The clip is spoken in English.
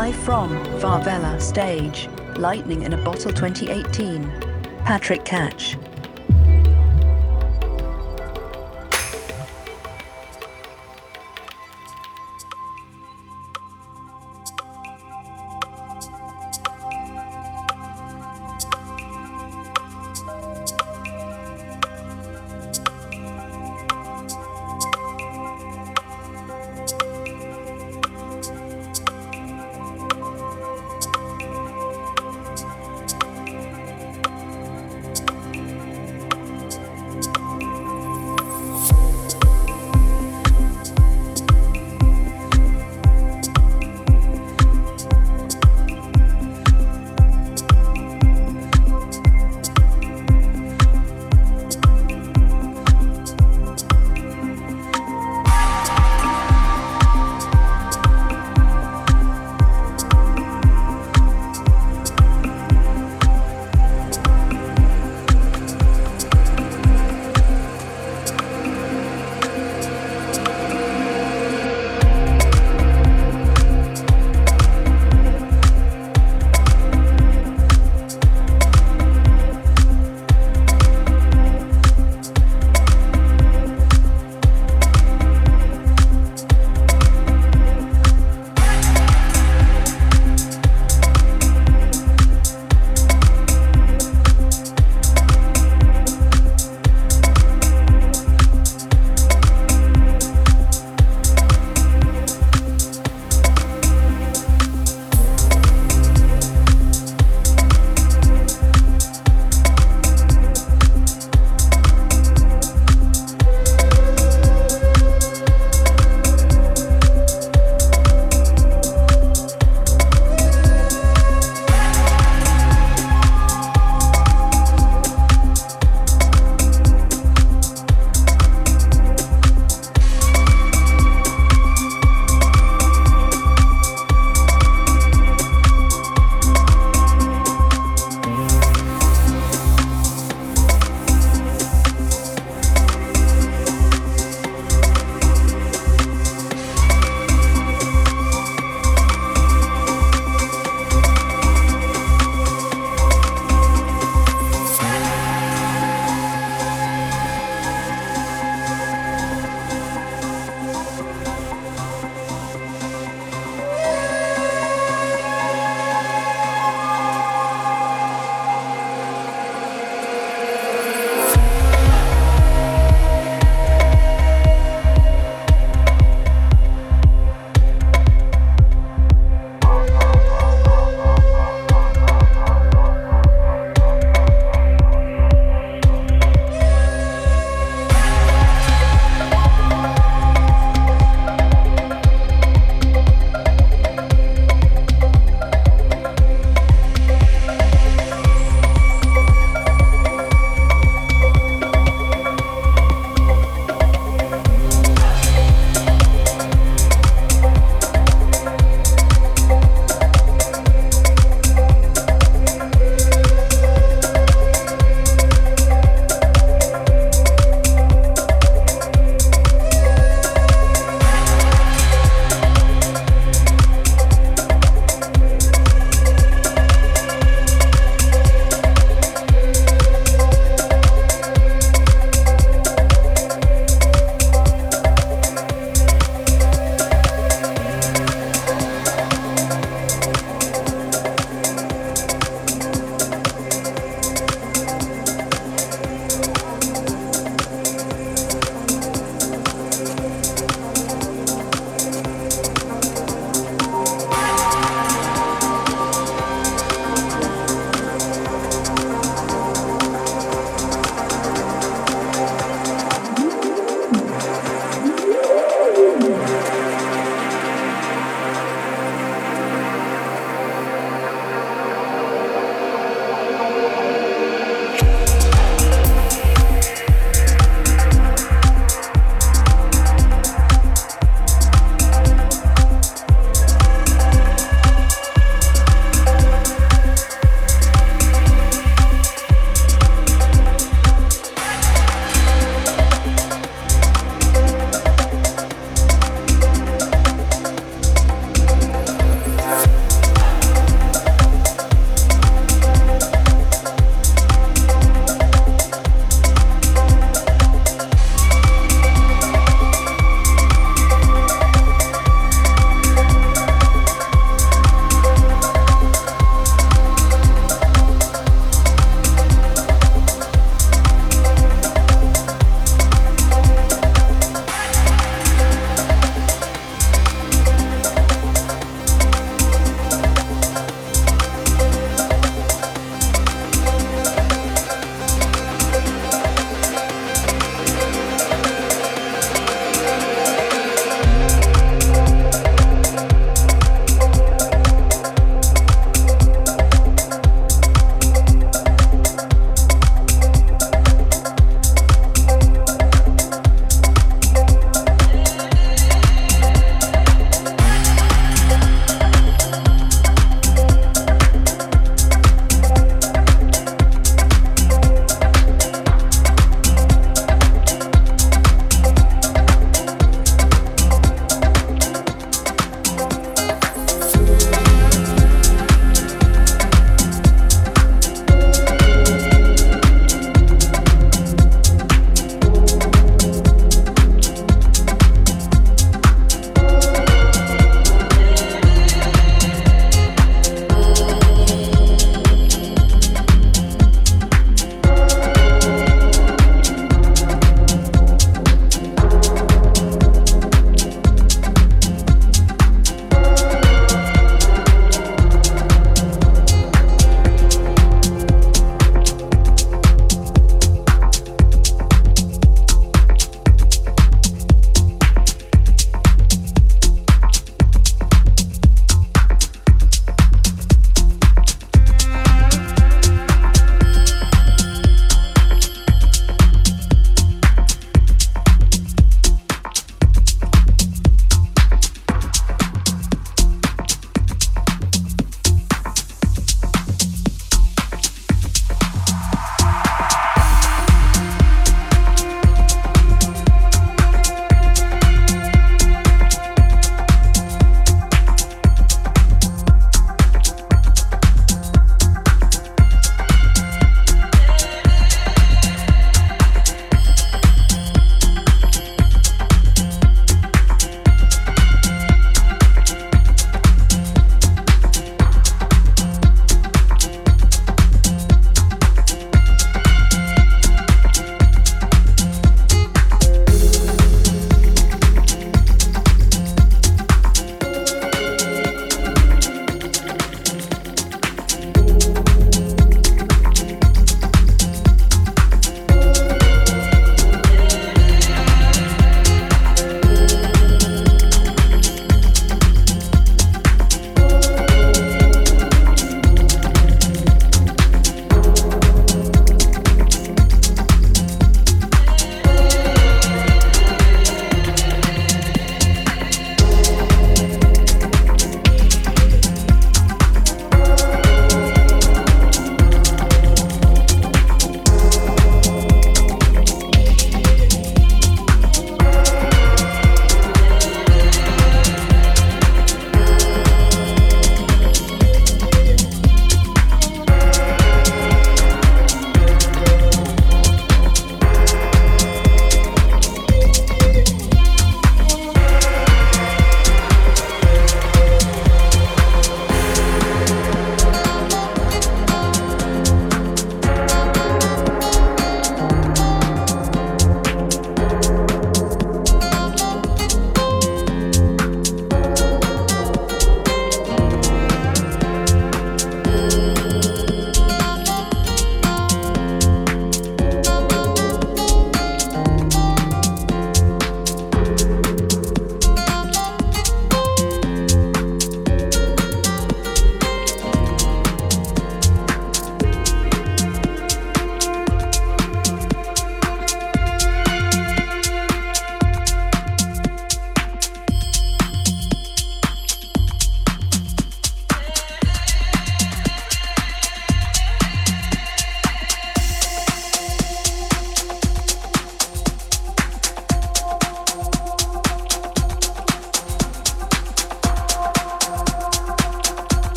Live from Favela Stage, Lightning in a Bottle 2018. Patrick Catch.